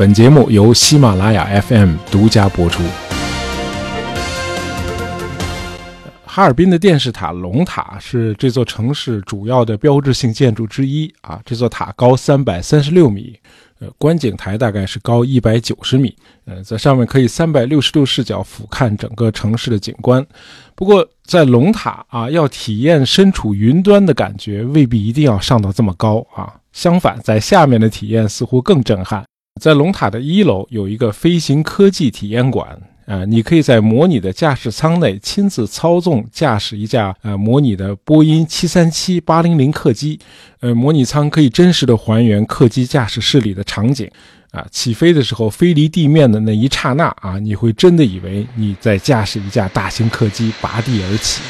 本节目由喜马拉雅 FM 独家播出。哈尔滨的电视塔龙塔是这座城市主要的标志性建筑之一啊。这座塔高三百三十六米，呃，观景台大概是高一百九十米，呃，在上面可以三百六十度视角俯瞰整个城市的景观。不过，在龙塔啊，要体验身处云端的感觉，未必一定要上到这么高啊。相反，在下面的体验似乎更震撼。在龙塔的一楼有一个飞行科技体验馆。啊，你可以在模拟的驾驶舱内亲自操纵驾驶一架呃模拟的波音七三七八零零客机，呃，模拟舱可以真实的还原客机驾驶室里的场景，啊，起飞的时候飞离地面的那一刹那啊，你会真的以为你在驾驶一架大型客机拔地而起。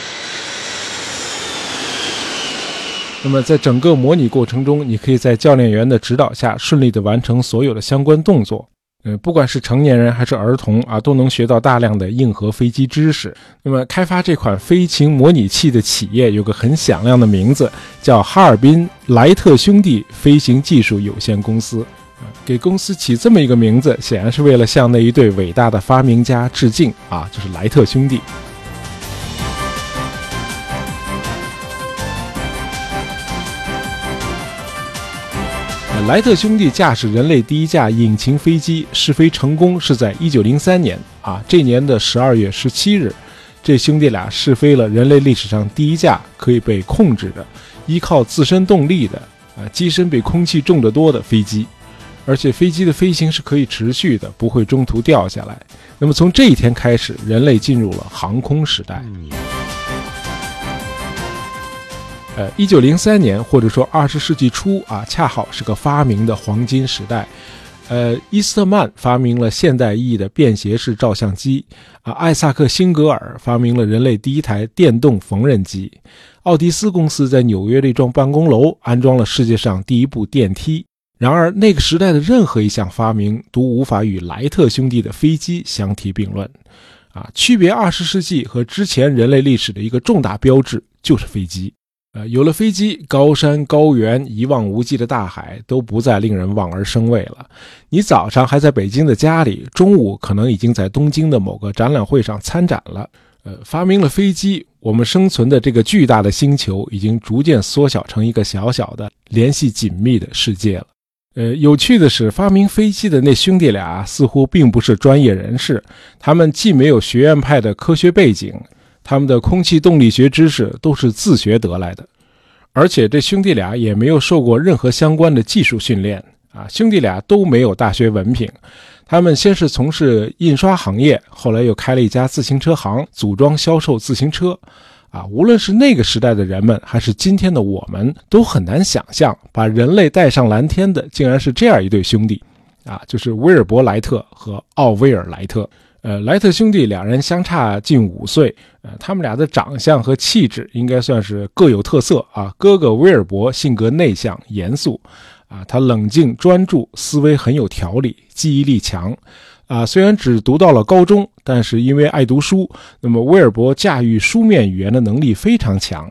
那么在整个模拟过程中，你可以在教练员的指导下顺利地完成所有的相关动作。呃，不管是成年人还是儿童啊，都能学到大量的硬核飞机知识。那么，开发这款飞行模拟器的企业有个很响亮的名字，叫哈尔滨莱特兄弟飞行技术有限公司。给公司起这么一个名字，显然是为了向那一对伟大的发明家致敬啊，就是莱特兄弟。莱特兄弟驾驶人类第一架引擎飞机试飞成功是在一九零三年啊，这年的十二月十七日，这兄弟俩试飞了人类历史上第一架可以被控制的、依靠自身动力的啊，机身比空气重得多的飞机，而且飞机的飞行是可以持续的，不会中途掉下来。那么从这一天开始，人类进入了航空时代。呃，一九零三年，或者说二十世纪初啊，恰好是个发明的黄金时代。呃，伊斯特曼发明了现代意义的便携式照相机，啊，艾萨克辛格尔发明了人类第一台电动缝纫机，奥迪斯公司在纽约的一幢办公楼安装了世界上第一部电梯。然而，那个时代的任何一项发明都无法与莱特兄弟的飞机相提并论。啊，区别二十世纪和之前人类历史的一个重大标志就是飞机。呃，有了飞机，高山、高原、一望无际的大海都不再令人望而生畏了。你早上还在北京的家里，中午可能已经在东京的某个展览会上参展了。呃，发明了飞机，我们生存的这个巨大的星球已经逐渐缩小成一个小小的、联系紧密的世界了。呃，有趣的是，发明飞机的那兄弟俩似乎并不是专业人士，他们既没有学院派的科学背景。他们的空气动力学知识都是自学得来的，而且这兄弟俩也没有受过任何相关的技术训练啊！兄弟俩都没有大学文凭，他们先是从事印刷行业，后来又开了一家自行车行，组装销售自行车。啊，无论是那个时代的人们，还是今天的我们，都很难想象，把人类带上蓝天的，竟然是这样一对兄弟，啊，就是威尔伯·莱特和奥威尔·莱特。呃，莱特兄弟两人相差近五岁，呃，他们俩的长相和气质应该算是各有特色啊。哥哥威尔伯性格内向严肃，啊，他冷静专注，思维很有条理，记忆力强，啊，虽然只读到了高中，但是因为爱读书，那么威尔伯驾驭书面语言的能力非常强。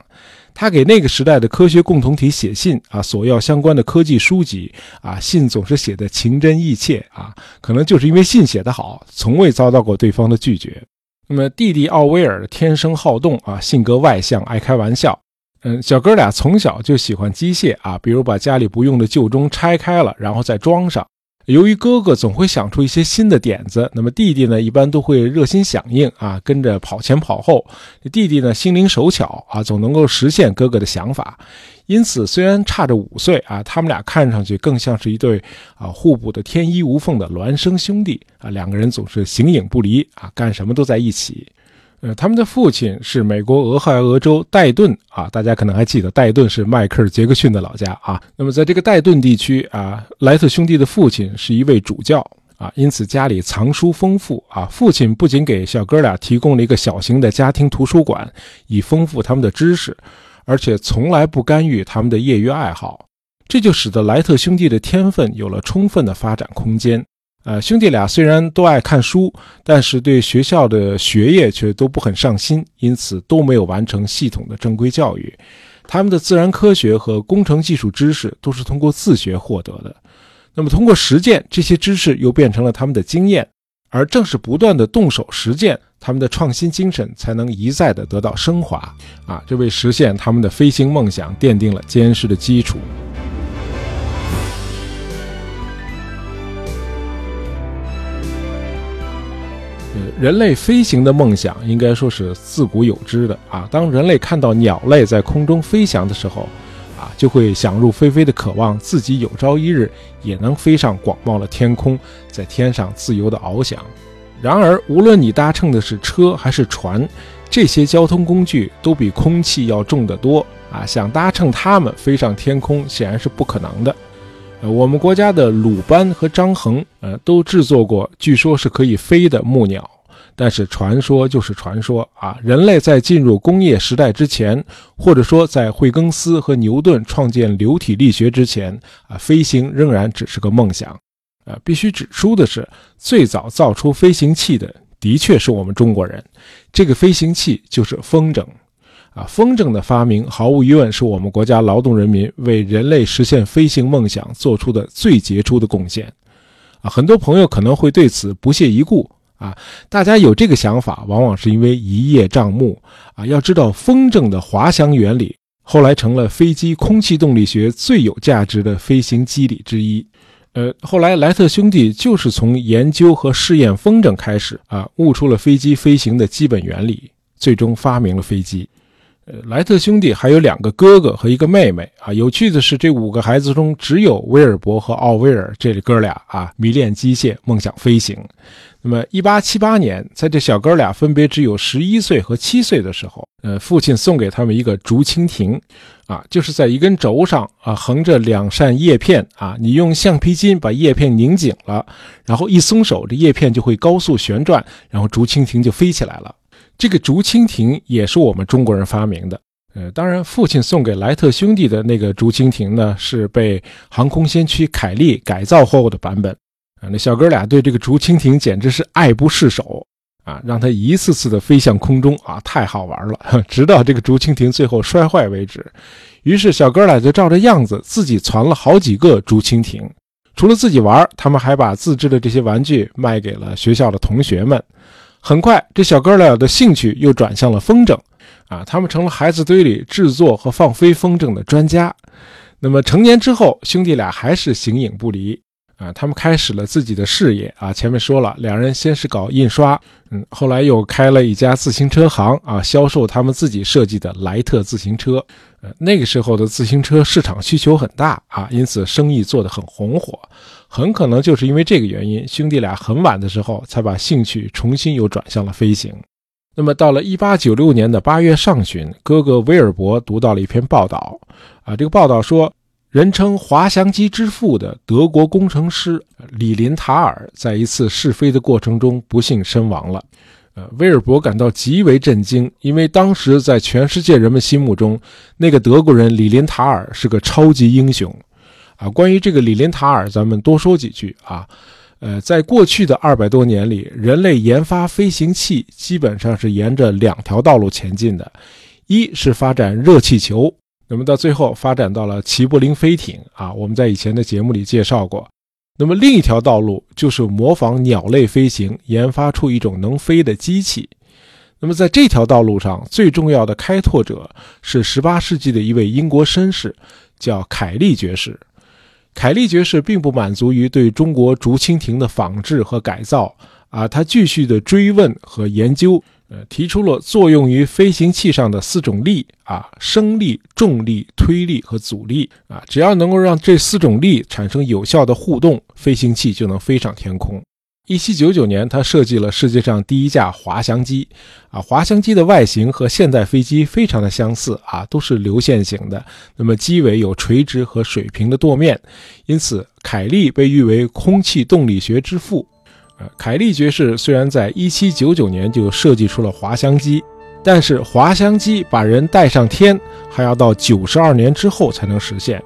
他给那个时代的科学共同体写信啊，索要相关的科技书籍啊，信总是写的情真意切啊，可能就是因为信写得好，从未遭到过对方的拒绝。那么弟弟奥威尔天生好动啊，性格外向，爱开玩笑。嗯，小哥俩从小就喜欢机械啊，比如把家里不用的旧钟拆开了，然后再装上。由于哥哥总会想出一些新的点子，那么弟弟呢，一般都会热心响应啊，跟着跑前跑后。弟弟呢，心灵手巧啊，总能够实现哥哥的想法。因此，虽然差着五岁啊，他们俩看上去更像是一对啊互补的天衣无缝的孪生兄弟啊。两个人总是形影不离啊，干什么都在一起。呃，他们的父亲是美国俄亥俄州戴顿啊，大家可能还记得，戴顿是迈克尔·杰克逊的老家啊。那么，在这个戴顿地区啊，莱特兄弟的父亲是一位主教啊，因此家里藏书丰富啊。父亲不仅给小哥俩提供了一个小型的家庭图书馆，以丰富他们的知识，而且从来不干预他们的业余爱好，这就使得莱特兄弟的天分有了充分的发展空间。呃，兄弟俩虽然都爱看书，但是对学校的学业却都不很上心，因此都没有完成系统的正规教育。他们的自然科学和工程技术知识都是通过自学获得的。那么通过实践，这些知识又变成了他们的经验，而正是不断的动手实践，他们的创新精神才能一再的得到升华。啊，这为实现他们的飞行梦想奠定了坚实的基础。人类飞行的梦想应该说是自古有之的啊。当人类看到鸟类在空中飞翔的时候，啊，就会想入非非的渴望自己有朝一日也能飞上广袤的天空，在天上自由的翱翔。然而，无论你搭乘的是车还是船，这些交通工具都比空气要重得多啊！想搭乘它们飞上天空，显然是不可能的。呃，我们国家的鲁班和张衡，呃，都制作过据说是可以飞的木鸟。但是传说就是传说啊！人类在进入工业时代之前，或者说在惠更斯和牛顿创建流体力学之前啊，飞行仍然只是个梦想。啊，必须指出的是，最早造出飞行器的的确是我们中国人。这个飞行器就是风筝。啊，风筝的发明毫无疑问是我们国家劳动人民为人类实现飞行梦想做出的最杰出的贡献。啊，很多朋友可能会对此不屑一顾。啊，大家有这个想法，往往是因为一叶障目啊。要知道，风筝的滑翔原理后来成了飞机空气动力学最有价值的飞行机理之一。呃，后来莱特兄弟就是从研究和试验风筝开始啊，悟出了飞机飞行的基本原理，最终发明了飞机。呃，莱特兄弟还有两个哥哥和一个妹妹啊。有趣的是，这五个孩子中只有威尔伯和奥威尔这哥俩啊，迷恋机械，梦想飞行。那么，一八七八年，在这小哥俩分别只有十一岁和七岁的时候，呃，父亲送给他们一个竹蜻蜓，啊，就是在一根轴上啊，横着两扇叶片啊，你用橡皮筋把叶片拧紧了，然后一松手，这叶片就会高速旋转，然后竹蜻蜓就飞起来了。这个竹蜻蜓也是我们中国人发明的，呃，当然，父亲送给莱特兄弟的那个竹蜻蜓呢，是被航空先驱凯利改造后的版本。啊，那小哥俩对这个竹蜻蜓简直是爱不释手啊，让它一次次的飞向空中啊，太好玩了，直到这个竹蜻蜓最后摔坏为止。于是小哥俩就照着样子自己攒了好几个竹蜻蜓，除了自己玩，他们还把自制的这些玩具卖给了学校的同学们。很快，这小哥俩的兴趣又转向了风筝，啊，他们成了孩子堆里制作和放飞风筝的专家。那么成年之后，兄弟俩还是形影不离。啊，他们开始了自己的事业啊。前面说了，两人先是搞印刷，嗯，后来又开了一家自行车行啊，销售他们自己设计的莱特自行车。呃，那个时候的自行车市场需求很大啊，因此生意做得很红火。很可能就是因为这个原因，兄弟俩很晚的时候才把兴趣重新又转向了飞行。那么到了1896年的8月上旬，哥哥威尔伯读到了一篇报道啊，这个报道说。人称滑翔机之父的德国工程师李林塔尔在一次试飞的过程中不幸身亡了。呃，威尔伯感到极为震惊，因为当时在全世界人们心目中，那个德国人李林塔尔是个超级英雄。啊，关于这个李林塔尔，咱们多说几句啊。呃，在过去的二百多年里，人类研发飞行器基本上是沿着两条道路前进的，一是发展热气球。那么到最后发展到了齐柏林飞艇啊，我们在以前的节目里介绍过。那么另一条道路就是模仿鸟类飞行，研发出一种能飞的机器。那么在这条道路上，最重要的开拓者是18世纪的一位英国绅士，叫凯利爵士。凯利爵士并不满足于对中国竹蜻蜓的仿制和改造啊，他继续的追问和研究。呃，提出了作用于飞行器上的四种力啊，升力、重力、推力和阻力啊，只要能够让这四种力产生有效的互动，飞行器就能飞上天空。一七九九年，他设计了世界上第一架滑翔机啊，滑翔机的外形和现代飞机非常的相似啊，都是流线型的，那么机尾有垂直和水平的舵面，因此凯利被誉为空气动力学之父。凯利爵士虽然在1799年就设计出了滑翔机，但是滑翔机把人带上天还要到92年之后才能实现。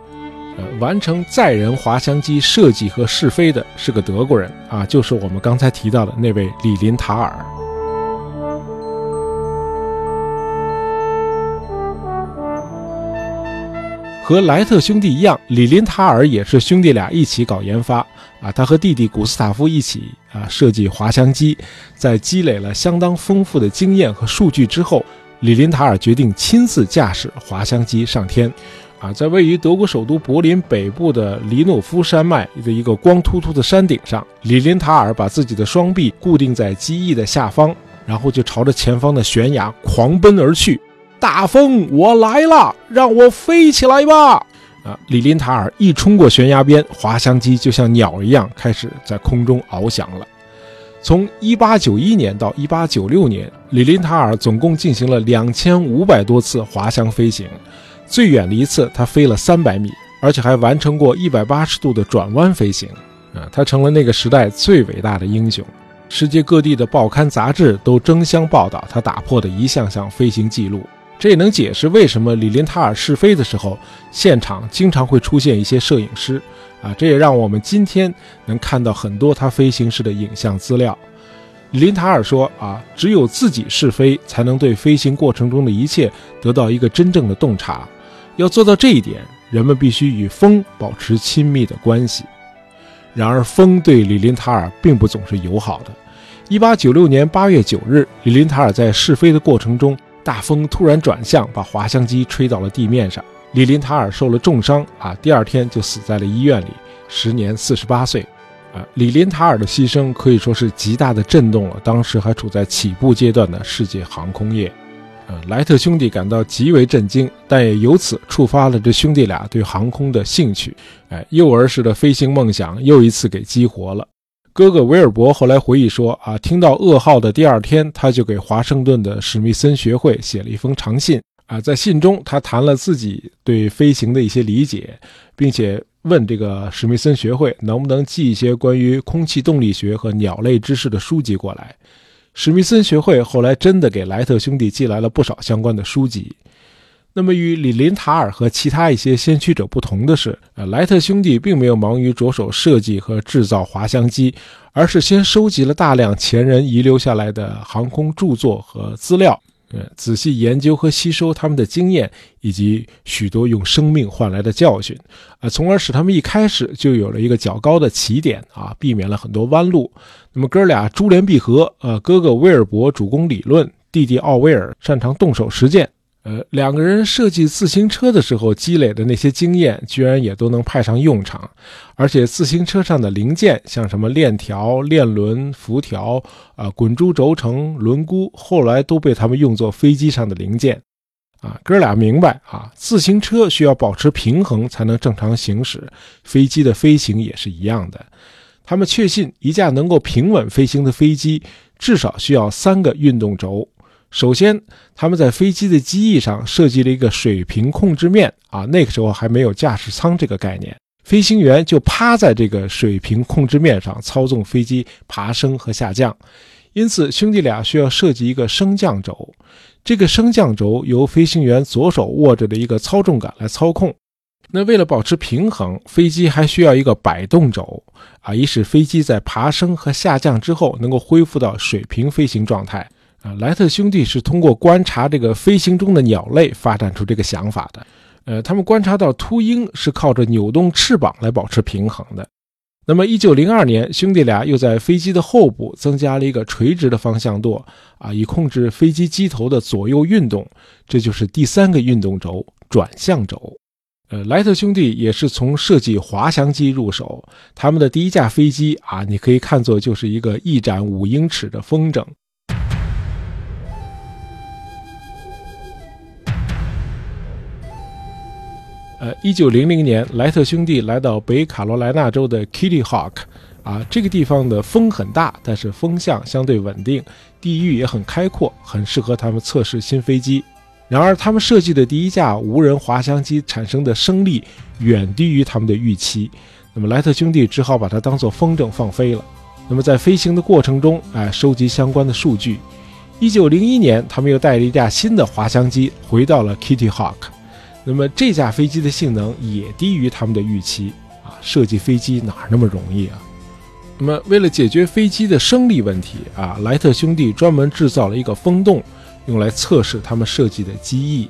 呃，完成载人滑翔机设计和试飞的是个德国人啊，就是我们刚才提到的那位李林塔尔。和莱特兄弟一样，李林塔尔也是兄弟俩一起搞研发啊。他和弟弟古斯塔夫一起啊设计滑翔机，在积累了相当丰富的经验和数据之后，李林塔尔决定亲自驾驶滑翔机上天。啊，在位于德国首都柏林北部的里诺夫山脉的一个光秃秃的山顶上，李林塔尔把自己的双臂固定在机翼的下方，然后就朝着前方的悬崖狂奔而去。大风，我来了，让我飞起来吧！啊，李林塔尔一冲过悬崖边，滑翔机就像鸟一样开始在空中翱翔了。从1891年到1896年，李林塔尔总共进行了2500多次滑翔飞行，最远的一次他飞了300米，而且还完成过180度的转弯飞行。啊，他成了那个时代最伟大的英雄。世界各地的报刊杂志都争相报道他打破的一项项飞行记录。这也能解释为什么李林塔尔试飞的时候，现场经常会出现一些摄影师，啊，这也让我们今天能看到很多他飞行时的影像资料。李林塔尔说：“啊，只有自己试飞，才能对飞行过程中的一切得到一个真正的洞察。要做到这一点，人们必须与风保持亲密的关系。然而，风对李林塔尔并不总是友好的。1896年8月9日，李林塔尔在试飞的过程中。”大风突然转向，把滑翔机吹到了地面上。李林塔尔受了重伤啊，第二天就死在了医院里，时年四十八岁。啊，李林塔尔的牺牲可以说是极大的震动了当时还处在起步阶段的世界航空业。呃，莱特兄弟感到极为震惊，但也由此触发了这兄弟俩对航空的兴趣。哎，幼儿时的飞行梦想又一次给激活了。哥哥威尔伯后来回忆说：“啊，听到噩耗的第二天，他就给华盛顿的史密森学会写了一封长信。啊，在信中，他谈了自己对飞行的一些理解，并且问这个史密森学会能不能寄一些关于空气动力学和鸟类知识的书籍过来。史密森学会后来真的给莱特兄弟寄来了不少相关的书籍。”那么，与李林塔尔和其他一些先驱者不同的是，呃，莱特兄弟并没有忙于着手设计和制造滑翔机，而是先收集了大量前人遗留下来的航空著作和资料，呃，仔细研究和吸收他们的经验以及许多用生命换来的教训，呃，从而使他们一开始就有了一个较高的起点啊，避免了很多弯路。那么，哥俩珠联璧合，呃，哥哥威尔伯主攻理论，弟弟奥威尔擅长动手实践。呃，两个人设计自行车的时候积累的那些经验，居然也都能派上用场。而且自行车上的零件，像什么链条、链轮、辐条、啊滚珠轴承、轮毂，后来都被他们用作飞机上的零件。啊，哥俩明白啊，自行车需要保持平衡才能正常行驶，飞机的飞行也是一样的。他们确信，一架能够平稳飞行的飞机，至少需要三个运动轴。首先，他们在飞机的机翼上设计了一个水平控制面啊，那个时候还没有驾驶舱这个概念，飞行员就趴在这个水平控制面上操纵飞机爬升和下降。因此，兄弟俩需要设计一个升降轴，这个升降轴由飞行员左手握着的一个操纵杆来操控。那为了保持平衡，飞机还需要一个摆动轴啊，以使飞机在爬升和下降之后能够恢复到水平飞行状态。啊，莱特兄弟是通过观察这个飞行中的鸟类发展出这个想法的。呃，他们观察到秃鹰是靠着扭动翅膀来保持平衡的。那么，一九零二年，兄弟俩又在飞机的后部增加了一个垂直的方向舵，啊，以控制飞机机头的左右运动。这就是第三个运动轴——转向轴。呃，莱特兄弟也是从设计滑翔机入手。他们的第一架飞机啊，你可以看作就是一个翼展五英尺的风筝。呃，一九零零年，莱特兄弟来到北卡罗来纳州的 Kitty Hawk，啊，这个地方的风很大，但是风向相对稳定，地域也很开阔，很适合他们测试新飞机。然而，他们设计的第一架无人滑翔机产生的升力远低于他们的预期，那么莱特兄弟只好把它当做风筝放飞了。那么在飞行的过程中，哎，收集相关的数据。一九零一年，他们又带了一架新的滑翔机回到了 Kitty Hawk。那么这架飞机的性能也低于他们的预期啊！设计飞机哪那么容易啊？那么为了解决飞机的升力问题啊，莱特兄弟专门制造了一个风洞，用来测试他们设计的机翼。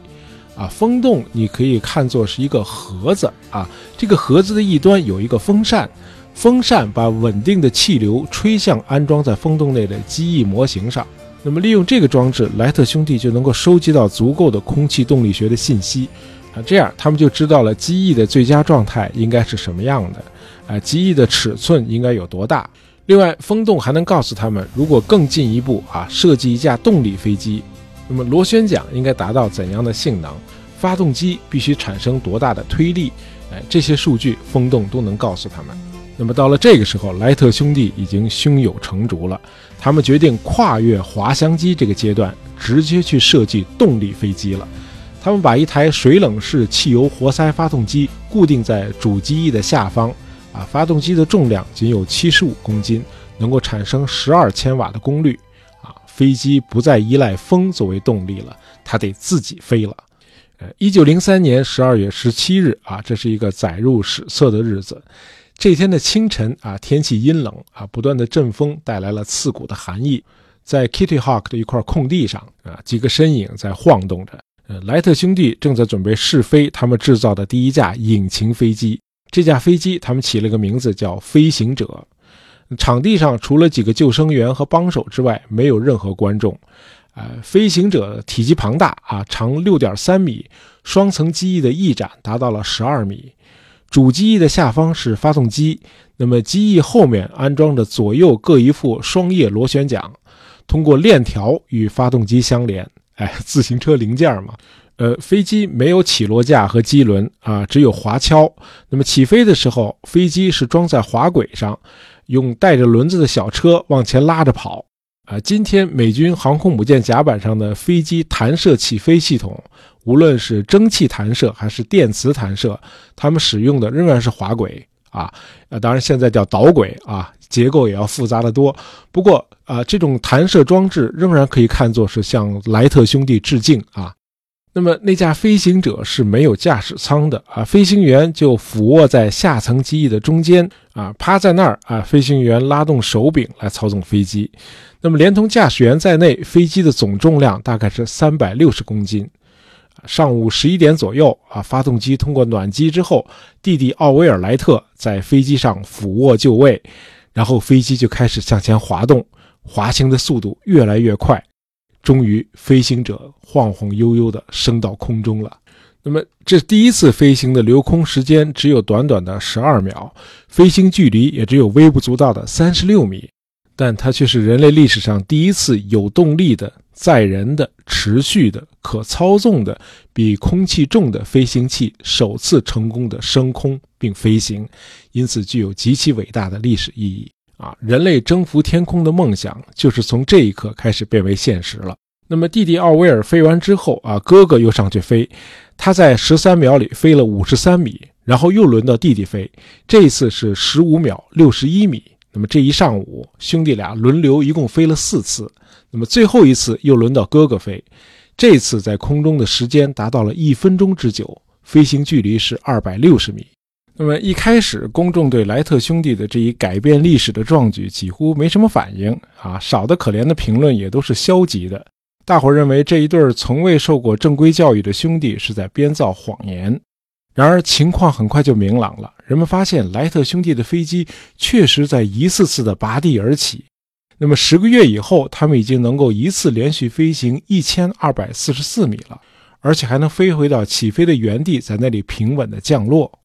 啊，风洞你可以看作是一个盒子啊，这个盒子的一端有一个风扇，风扇把稳定的气流吹向安装在风洞内的机翼模型上。那么利用这个装置，莱特兄弟就能够收集到足够的空气动力学的信息啊，这样他们就知道了机翼的最佳状态应该是什么样的，啊，机翼的尺寸应该有多大。另外，风洞还能告诉他们，如果更进一步啊，设计一架动力飞机。那么螺旋桨应该达到怎样的性能？发动机必须产生多大的推力？哎，这些数据风洞都能告诉他们。那么到了这个时候，莱特兄弟已经胸有成竹了。他们决定跨越滑翔机这个阶段，直接去设计动力飞机了。他们把一台水冷式汽油活塞发动机固定在主机翼的下方，啊，发动机的重量仅有七十五公斤，能够产生十二千瓦的功率。啊飞机不再依赖风作为动力了，它得自己飞了。呃，一九零三年十二月十七日啊，这是一个载入史册的日子。这天的清晨啊，天气阴冷啊，不断的阵风带来了刺骨的寒意。在 Kitty Hawk 的一块空地上啊，几个身影在晃动着。呃，莱特兄弟正在准备试飞他们制造的第一架引擎飞机。这架飞机他们起了个名字叫“飞行者”。场地上除了几个救生员和帮手之外，没有任何观众。呃，飞行者体积庞大啊，长六点三米，双层机翼的翼展达到了十二米。主机翼的下方是发动机，那么机翼后面安装着左右各一副双叶螺旋桨，通过链条与发动机相连。哎，自行车零件嘛。呃，飞机没有起落架和机轮啊，只有滑橇。那么起飞的时候，飞机是装在滑轨上。用带着轮子的小车往前拉着跑，啊，今天美军航空母舰甲板上的飞机弹射起飞系统，无论是蒸汽弹射还是电磁弹射，他们使用的仍然是滑轨啊，呃，当然现在叫导轨啊，结构也要复杂的多。不过啊，这种弹射装置仍然可以看作是向莱特兄弟致敬啊。那么那架飞行者是没有驾驶舱的啊，飞行员就俯卧在下层机翼的中间啊，趴在那儿啊，飞行员拉动手柄来操纵飞机。那么连同驾驶员在内，飞机的总重量大概是三百六十公斤。上午十一点左右啊，发动机通过暖机之后，弟弟奥威尔莱特在飞机上俯卧就位，然后飞机就开始向前滑动，滑行的速度越来越快。终于，飞行者晃晃悠悠地升到空中了。那么，这第一次飞行的留空时间只有短短的十二秒，飞行距离也只有微不足道的三十六米，但它却是人类历史上第一次有动力的、载人的、持续的、可操纵的、比空气重的飞行器首次成功的升空并飞行，因此具有极其伟大的历史意义。啊，人类征服天空的梦想就是从这一刻开始变为现实了。那么，弟弟奥威尔飞完之后啊，哥哥又上去飞，他在十三秒里飞了五十三米，然后又轮到弟弟飞，这一次是十五秒六十一米。那么这一上午，兄弟俩轮流一共飞了四次。那么最后一次又轮到哥哥飞，这次在空中的时间达到了一分钟之久，飞行距离是二百六十米。那么一开始，公众对莱特兄弟的这一改变历史的壮举几乎没什么反应啊，少得可怜的评论也都是消极的。大伙认为这一对从未受过正规教育的兄弟是在编造谎言。然而情况很快就明朗了，人们发现莱特兄弟的飞机确实在一次次的拔地而起。那么十个月以后，他们已经能够一次连续飞行一千二百四十四米了，而且还能飞回到起飞的原地，在那里平稳的降落。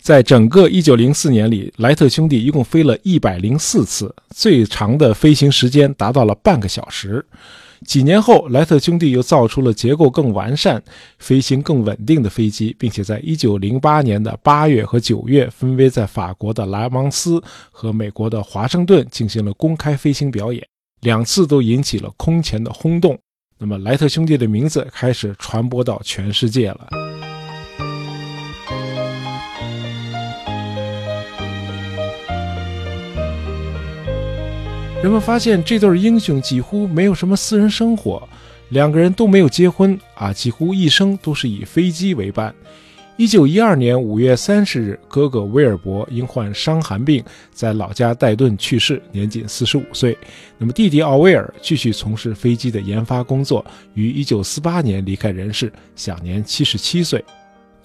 在整个一九零四年里，莱特兄弟一共飞了一百零四次，最长的飞行时间达到了半个小时。几年后，莱特兄弟又造出了结构更完善、飞行更稳定的飞机，并且在1908年的8月和9月，分别在法国的莱芒斯和美国的华盛顿进行了公开飞行表演，两次都引起了空前的轰动。那么，莱特兄弟的名字开始传播到全世界了。人们发现这对英雄几乎没有什么私人生活，两个人都没有结婚啊，几乎一生都是以飞机为伴。一九一二年五月三十日，哥哥威尔伯因患伤寒病，在老家戴顿去世，年仅四十五岁。那么弟弟奥威尔继续从事飞机的研发工作，于一九四八年离开人世，享年七十七岁。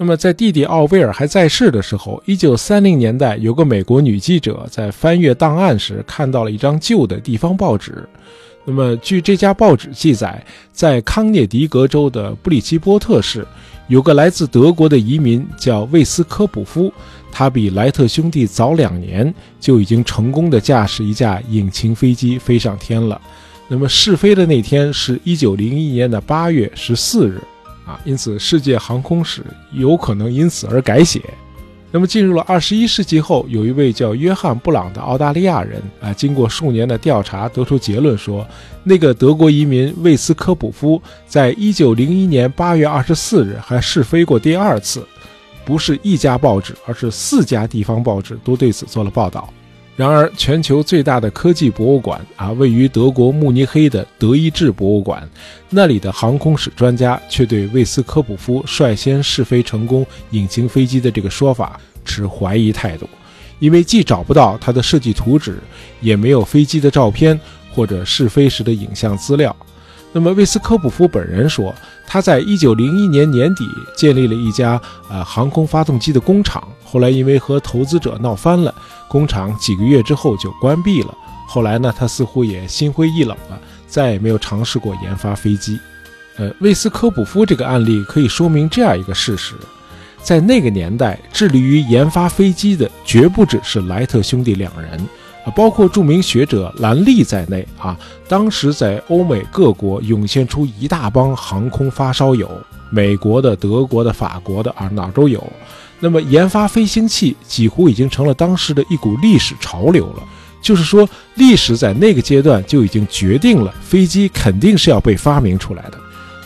那么在弟弟奥威尔还在世的时候，一九三零年代，有个美国女记者在翻阅档案时，看到了一张旧的地方报纸。那么据这家报纸记载，在康涅狄格州的布里奇波特市。有个来自德国的移民叫魏斯科普夫，他比莱特兄弟早两年就已经成功的驾驶一架引擎飞机飞上天了。那么试飞的那天是一九零一年的八月十四日，啊，因此世界航空史有可能因此而改写。那么进入了二十一世纪后，有一位叫约翰·布朗的澳大利亚人啊，经过数年的调查，得出结论说，那个德国移民魏斯科普夫在一九零一年八月二十四日还试飞过第二次，不是一家报纸，而是四家地方报纸都对此做了报道。然而，全球最大的科技博物馆啊，位于德国慕尼黑的德意志博物馆，那里的航空史专家却对魏斯科普夫率先试飞成功隐形飞机的这个说法持怀疑态度，因为既找不到它的设计图纸，也没有飞机的照片或者试飞时的影像资料。那么，魏斯科普夫本人说，他在一九零一年年底建立了一家呃航空发动机的工厂，后来因为和投资者闹翻了，工厂几个月之后就关闭了。后来呢，他似乎也心灰意冷了，再也没有尝试过研发飞机。呃，魏斯科普夫这个案例可以说明这样一个事实：在那个年代，致力于研发飞机的绝不只是莱特兄弟两人。啊包括著名学者兰利在内啊，当时在欧美各国涌现出一大帮航空发烧友，美国的、德国的、法国的啊，哪儿都有。那么研发飞行器几乎已经成了当时的一股历史潮流了。就是说，历史在那个阶段就已经决定了飞机肯定是要被发明出来的。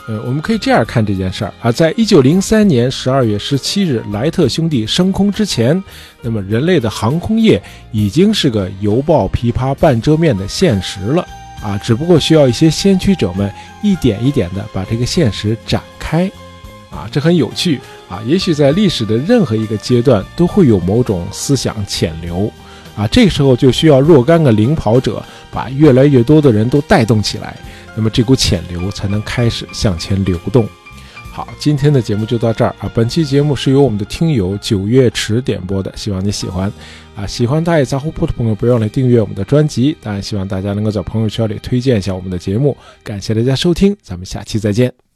呃，我们可以这样看这件事儿啊，在一九零三年十二月十七日莱特兄弟升空之前，那么人类的航空业已经是个犹抱琵琶半遮面的现实了啊，只不过需要一些先驱者们一点一点的把这个现实展开啊，这很有趣啊。也许在历史的任何一个阶段都会有某种思想潜流啊，这个时候就需要若干个领跑者把越来越多的人都带动起来。那么这股潜流才能开始向前流动。好，今天的节目就到这儿啊。本期节目是由我们的听友九月池点播的，希望你喜欢。啊，喜欢大爷杂货铺的朋友，不要忘了订阅我们的专辑。当然，希望大家能够在朋友圈里推荐一下我们的节目。感谢大家收听，咱们下期再见。